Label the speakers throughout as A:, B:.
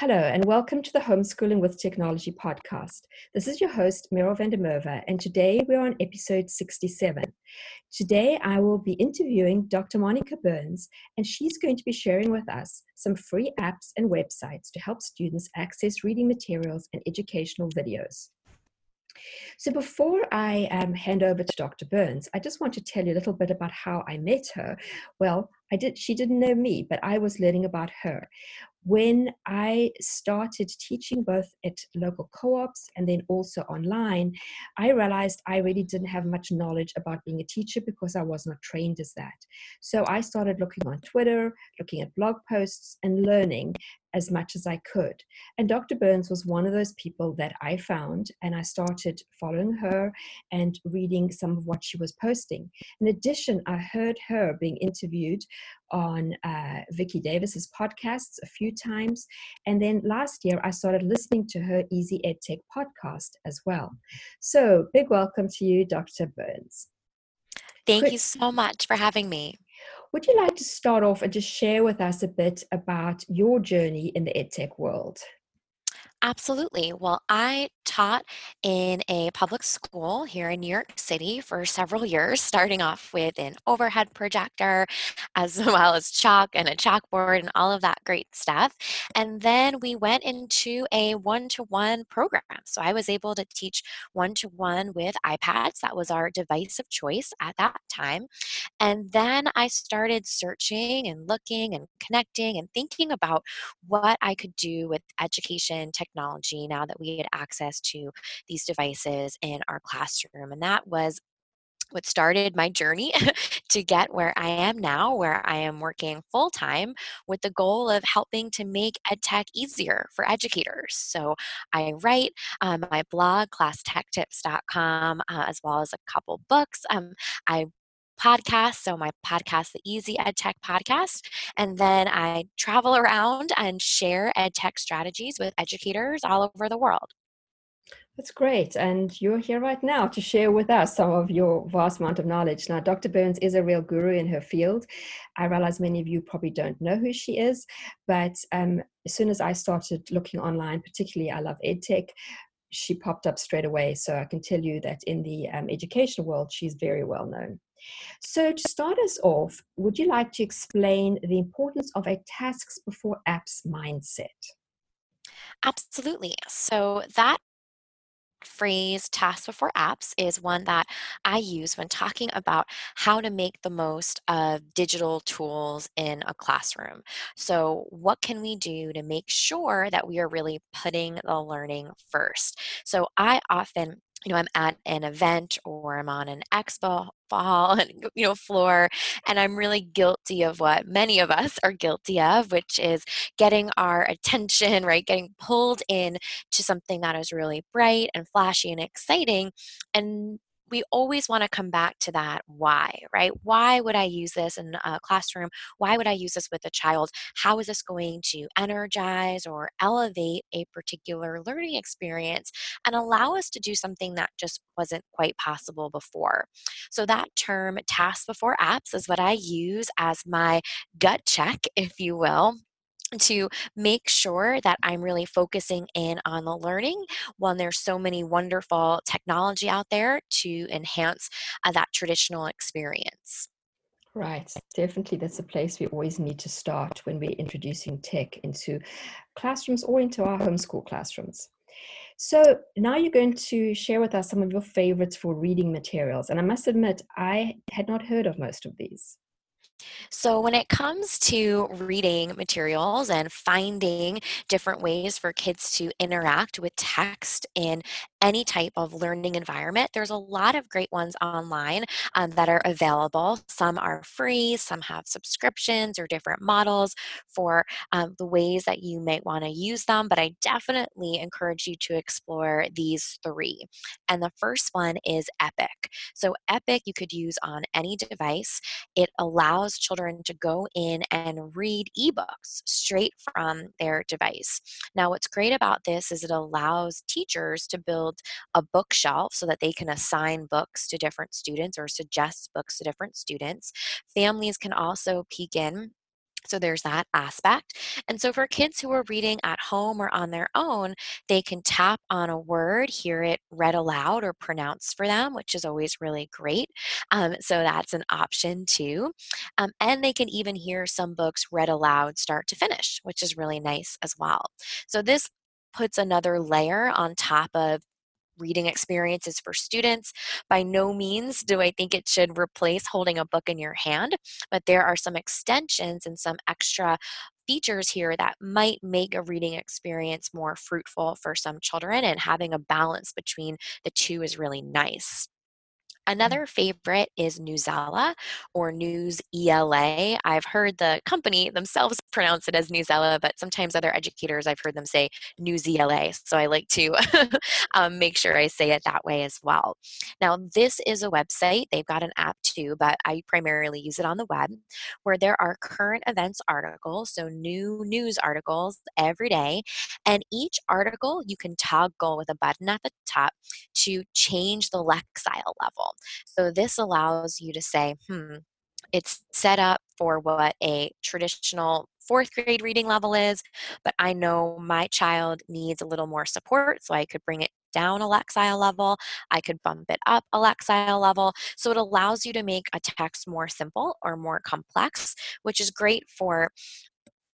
A: Hello, and welcome to the Homeschooling with Technology podcast. This is your host, Meryl van der Merwe, and today we're on episode 67. Today I will be interviewing Dr. Monica Burns, and she's going to be sharing with us some free apps and websites to help students access reading materials and educational videos. So before I um, hand over to Dr. Burns, I just want to tell you a little bit about how I met her. Well, I did. She didn't know me, but I was learning about her when I started teaching both at local co ops and then also online, I realized I really didn't have much knowledge about being a teacher because I was not trained as that. So I started looking on Twitter, looking at blog posts, and learning as much as I could. And Dr. Burns was one of those people that I found, and I started following her and reading some of what she was posting. In addition, I heard her being interviewed on uh, Vicki Davis's podcasts a few times. And then last year, I started listening to her Easy EdTech podcast as well. So, big welcome to you, Dr. Burns.
B: Thank you so much for having me.
A: Would you like to start off and just share with us a bit about your journey in the EdTech world?
B: Absolutely. Well, I taught in a public school here in New York City for several years, starting off with an overhead projector, as well as chalk and a chalkboard and all of that great stuff. And then we went into a one to one program. So I was able to teach one to one with iPads. That was our device of choice at that time. And then I started searching and looking and connecting and thinking about what I could do with education technology technology now that we had access to these devices in our classroom. And that was what started my journey to get where I am now, where I am working full time with the goal of helping to make EdTech easier for educators. So I write um, my blog, classtechtips.com, uh, as well as a couple books. Um, I podcast. So, my podcast, the Easy EdTech Podcast. And then I travel around and share EdTech strategies with educators all over the world.
A: That's great. And you're here right now to share with us some of your vast amount of knowledge. Now, Dr. Burns is a real guru in her field. I realize many of you probably don't know who she is, but um, as soon as I started looking online, particularly I love EdTech, she popped up straight away. So I can tell you that in the um, education world, she's very well known. So, to start us off, would you like to explain the importance of a tasks before apps mindset?
B: Absolutely. So, that phrase tasks before apps is one that I use when talking about how to make the most of digital tools in a classroom. So, what can we do to make sure that we are really putting the learning first? So, I often you know i'm at an event or i'm on an expo hall and you know floor and i'm really guilty of what many of us are guilty of which is getting our attention right getting pulled in to something that is really bright and flashy and exciting and we always want to come back to that why, right? Why would I use this in a classroom? Why would I use this with a child? How is this going to energize or elevate a particular learning experience and allow us to do something that just wasn't quite possible before? So, that term task before apps is what I use as my gut check, if you will, to make sure that I'm really focusing in on the learning when there's so many wonderful technology out there to enhance uh, that traditional experience.
A: Right, definitely that's a place we always need to start when we're introducing tech into classrooms or into our homeschool classrooms. So now you're going to share with us some of your favorites for reading materials. And I must admit, I had not heard of most of these.
B: So, when it comes to reading materials and finding different ways for kids to interact with text in any type of learning environment, there's a lot of great ones online um, that are available. Some are free, some have subscriptions or different models for um, the ways that you might want to use them. But I definitely encourage you to explore these three. And the first one is Epic. So, Epic you could use on any device. It allows children to go in and read ebooks straight from their device. Now, what's great about this is it allows teachers to build a bookshelf so that they can assign books to different students or suggest books to different students. Families can also peek in so there's that aspect. And so for kids who are reading at home or on their own, they can tap on a word, hear it read aloud or pronounced for them, which is always really great. Um, so that's an option too. Um, and they can even hear some books read aloud start to finish, which is really nice as well. So this puts another layer on top of reading experiences for students. By no means do I think it should replace holding a book in your hand, but there are some extensions and some extra features here that might make a reading experience more fruitful for some children, and having a balance between the two is really nice. Mm. Another favorite is Newsela or News ELA. I've heard the company themselves pronounce it as Newsela, but sometimes other educators I've heard them say News ELA. So I like to um, make sure I say it that way as well. Now, this is a website. They've got an app too, but I primarily use it on the web where there are current events articles, so new news articles every day. And each article you can toggle with a button at the top to change the lexile level. So this allows you to say, hmm, it's set up for what a traditional fourth grade reading level is, but I know my child needs a little more support, so I could bring it down a Lexile level. I could bump it up a Lexile level. So it allows you to make a text more simple or more complex, which is great for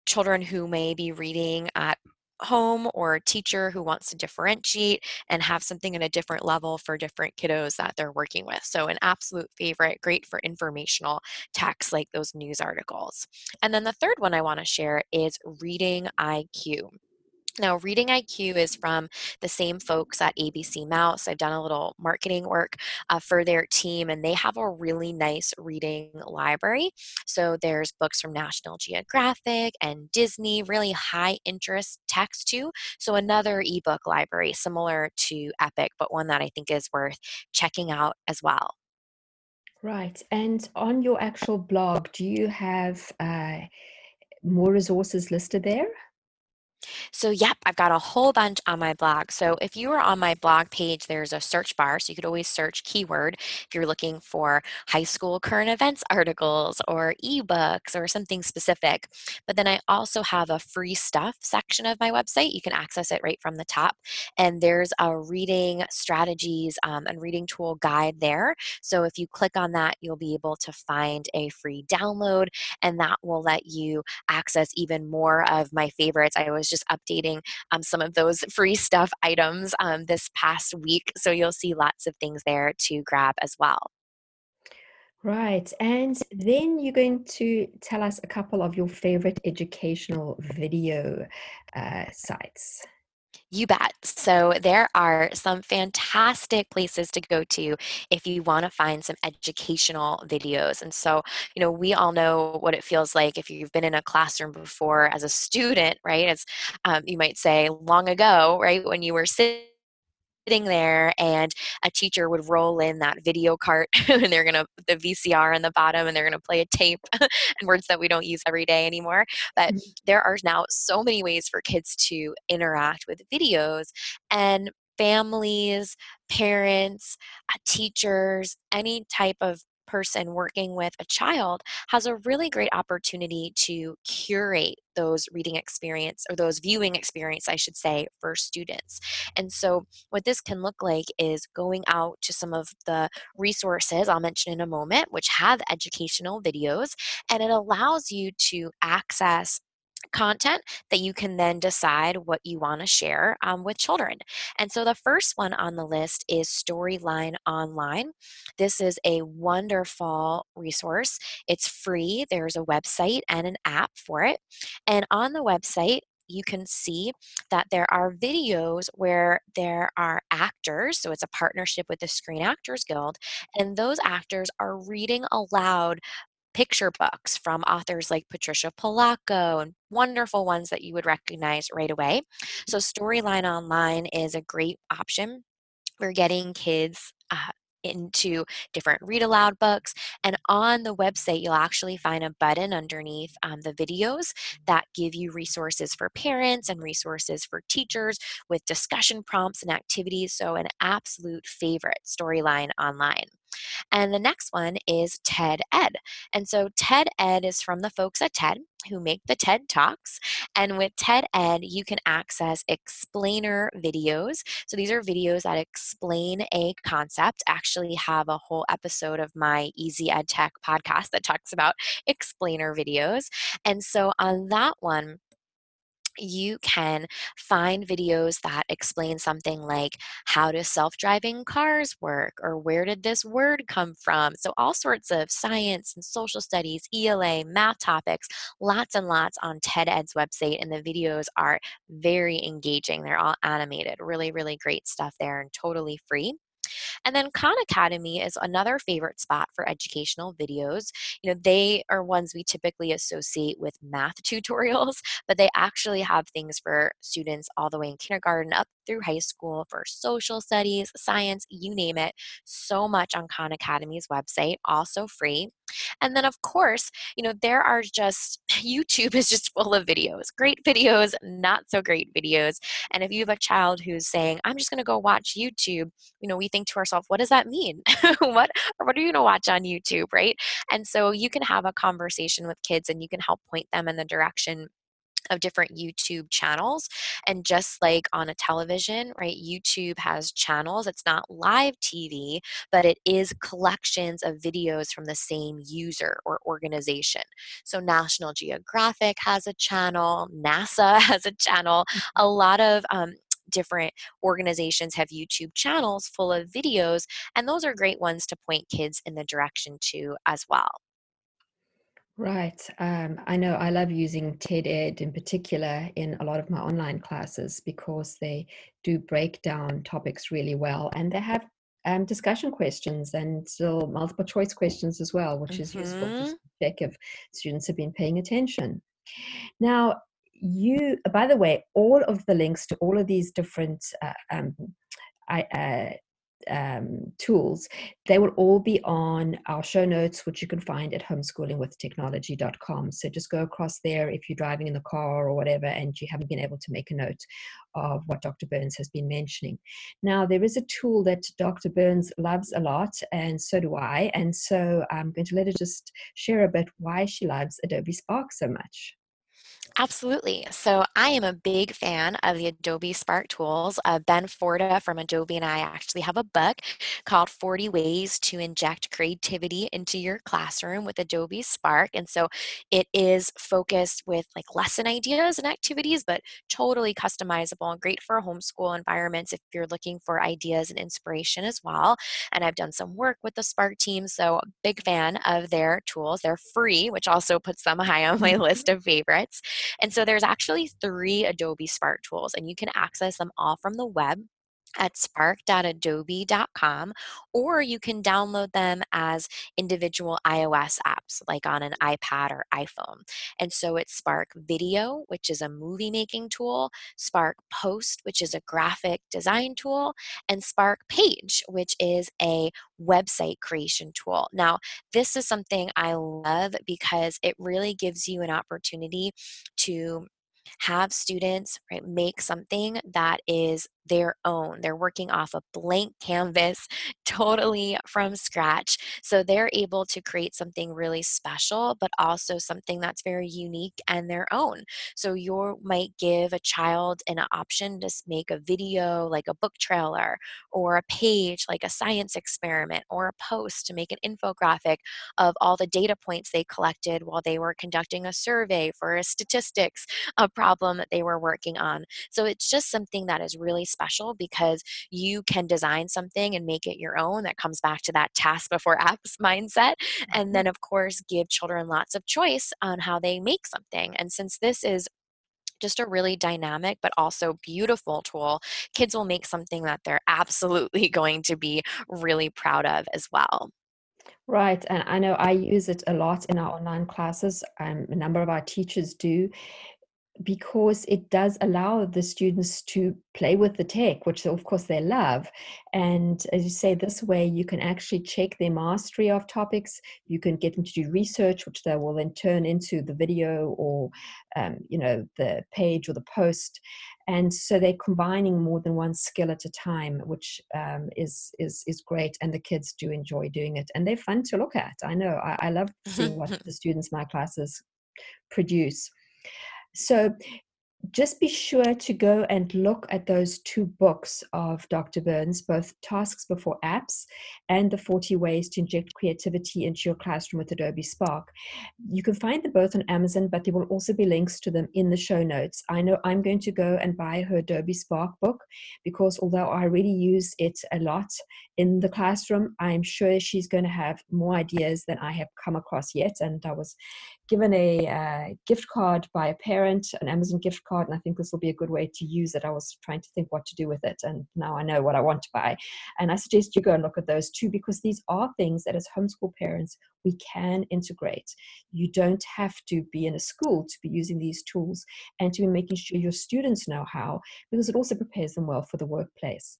B: children who may be reading at home or a teacher who wants to differentiate and have something at a different level for different kiddos that they're working with. So, an absolute favorite, great for informational texts like those news articles. And then the third one I want to share is Reading IQ. Now, Reading IQ is from the same folks at ABC Mouse. I've done a little marketing work uh, for their team, and they have a really nice reading library. So, there's books from National Geographic and Disney, really high interest text too. So, another ebook library similar to Epic, but one that I think is worth checking out as well.
A: Right. And on your actual blog, do you have uh, more resources listed there?
B: So, yep, I've got a whole bunch on my blog. So, if you are on my blog page, there's a search bar. So, you could always search keyword if you're looking for high school current events articles or ebooks or something specific. But then I also have a free stuff section of my website. You can access it right from the top. And there's a reading strategies um, and reading tool guide there. So, if you click on that, you'll be able to find a free download, and that will let you access even more of my favorites. I always just updating um, some of those free stuff items um, this past week. So you'll see lots of things there to grab as well.
A: Right. And then you're going to tell us a couple of your favorite educational video uh, sites.
B: You bet. So there are some fantastic places to go to if you want to find some educational videos. And so, you know, we all know what it feels like if you've been in a classroom before as a student, right? As um, you might say long ago, right? When you were sitting sitting there and a teacher would roll in that video cart and they're going to the VCR on the bottom and they're going to play a tape and words that we don't use every day anymore. But mm-hmm. there are now so many ways for kids to interact with videos and families, parents, uh, teachers, any type of person working with a child has a really great opportunity to curate those reading experience or those viewing experience i should say for students. And so what this can look like is going out to some of the resources i'll mention in a moment which have educational videos and it allows you to access content that you can then decide what you want to share um, with children. And so the first one on the list is Storyline Online. This is a wonderful resource. It's free, there's a website and an app for it. And on the website, you can see that there are videos where there are actors, so it's a partnership with the Screen Actors Guild, and those actors are reading aloud picture books from authors like Patricia Polacco and wonderful ones that you would recognize right away. So, Storyline Online is a great option for getting kids uh, into different read aloud books. And on the website, you'll actually find a button underneath um, the videos that give you resources for parents and resources for teachers with discussion prompts and activities. So, an absolute favorite storyline online. And the next one is TED Ed. And so TED Ed is from the folks at TED who make the TED Talks. And with TED Ed, you can access explainer videos. So these are videos that explain a concept. Actually, have a whole episode of my Easy Ed Tech podcast that talks about explainer videos. And so on that one, you can find videos that explain something like how do self-driving cars work or where did this word come from? So all sorts of science and social studies ela math topics lots and lots on TED Ed's website and the videos are very engaging. They're all animated. Really really great stuff there and totally free and then Khan Academy is another favorite spot for educational videos. You know, they are ones we typically associate with math tutorials, but they actually have things for students all the way in kindergarten up through high school for social studies, science, you name it. So much on Khan Academy's website, also free. And then, of course, you know, there are just, YouTube is just full of videos, great videos, not so great videos. And if you have a child who's saying, I'm just going to go watch YouTube, you know, we think to ourselves, what does that mean? what, what are you going to watch on YouTube, right? And so you can have a conversation with kids and you can help point them in the direction of different YouTube channels. And just like on a television, right, YouTube has channels. It's not live TV, but it is collections of videos from the same user or organization. So National Geographic has a channel, NASA has a channel, mm-hmm. a lot of um, different organizations have YouTube channels full of videos, and those are great ones to point kids in the direction to as well.
A: Right. Um, I know I love using TED Ed in particular in a lot of my online classes because they do break down topics really well and they have um, discussion questions and still multiple choice questions as well, which mm-hmm. is useful to mm-hmm. check if students have been paying attention. Now, you, by the way, all of the links to all of these different uh, um, I, uh, um, tools, they will all be on our show notes, which you can find at homeschoolingwithtechnology.com. So just go across there if you're driving in the car or whatever and you haven't been able to make a note of what Dr. Burns has been mentioning. Now, there is a tool that Dr. Burns loves a lot, and so do I. And so I'm going to let her just share a bit why she loves Adobe Spark so much.
B: Absolutely. So I am a big fan of the Adobe Spark tools. Uh, ben Forta from Adobe and I actually have a book called 40 Ways to Inject Creativity into Your Classroom with Adobe Spark. And so it is focused with like lesson ideas and activities, but totally customizable and great for homeschool environments if you're looking for ideas and inspiration as well. And I've done some work with the Spark team, so big fan of their tools. They're free, which also puts them high on my list of favorites. And so there's actually three Adobe Spark tools, and you can access them all from the web at spark.adobe.com, or you can download them as individual iOS apps, like on an iPad or iPhone. And so it's Spark Video, which is a movie making tool, Spark Post, which is a graphic design tool, and Spark Page, which is a website creation tool. Now, this is something I love because it really gives you an opportunity to have students right, make something that is their own. They're working off a blank canvas, totally from scratch. So they're able to create something really special, but also something that's very unique and their own. So you might give a child an option to make a video like a book trailer, or a page like a science experiment, or a post to make an infographic of all the data points they collected while they were conducting a survey for a statistics a problem that they were working on. So it's just something that is really special because you can design something and make it your own. That comes back to that task before apps mindset. And mm-hmm. then, of course, give children lots of choice on how they make something. And since this is just a really dynamic but also beautiful tool, kids will make something that they're absolutely going to be really proud of as well.
A: Right. And I know I use it a lot in our online classes. Um, a number of our teachers do because it does allow the students to play with the tech, which of course they love. And as you say, this way you can actually check their mastery of topics. You can get them to do research, which they will then turn into the video or, um, you know, the page or the post. And so they're combining more than one skill at a time, which um, is is is great. And the kids do enjoy doing it, and they're fun to look at. I know I, I love seeing what the students in my classes produce. So just be sure to go and look at those two books of Dr. Burns, both Tasks Before Apps and The 40 Ways to Inject Creativity into Your Classroom with Adobe Spark. You can find them both on Amazon, but there will also be links to them in the show notes. I know I'm going to go and buy her Adobe Spark book because although I really use it a lot in the classroom, I'm sure she's going to have more ideas than I have come across yet. And I was given a uh, gift card by a parent, an Amazon gift card, and I think this will be a good way to use it. I was trying to think what to do with it, and now I know what I want to buy. And I suggest you go and look at those too, because these are things that as homeschool parents we can integrate. You don't have to be in a school to be using these tools and to be making sure your students know how, because it also prepares them well for the workplace.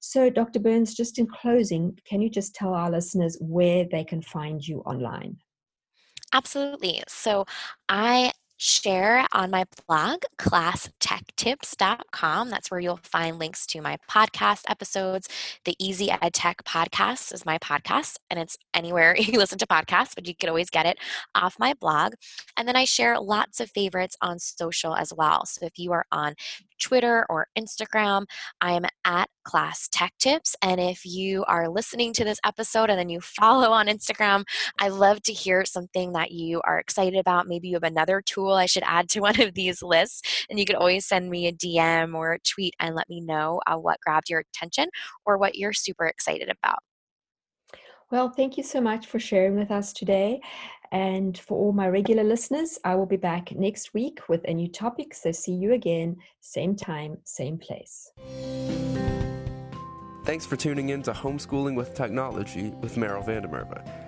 A: So, Dr. Burns, just in closing, can you just tell our listeners where they can find you online?
B: Absolutely. So I share on my blog, classtechtips.com. That's where you'll find links to my podcast episodes. The Easy Ed Tech podcast is my podcast, and it's anywhere you listen to podcasts, but you can always get it off my blog. And then I share lots of favorites on social as well. So if you are on Twitter or Instagram. I am at Class Tech Tips. And if you are listening to this episode and then you follow on Instagram, I love to hear something that you are excited about. Maybe you have another tool I should add to one of these lists. And you could always send me a DM or a tweet and let me know uh, what grabbed your attention or what you're super excited about.
A: Well, thank you so much for sharing with us today. And for all my regular listeners, I will be back next week with a new topic. So see you again, same time, same place.
C: Thanks for tuning in to Homeschooling with Technology with Meryl van der Merwe.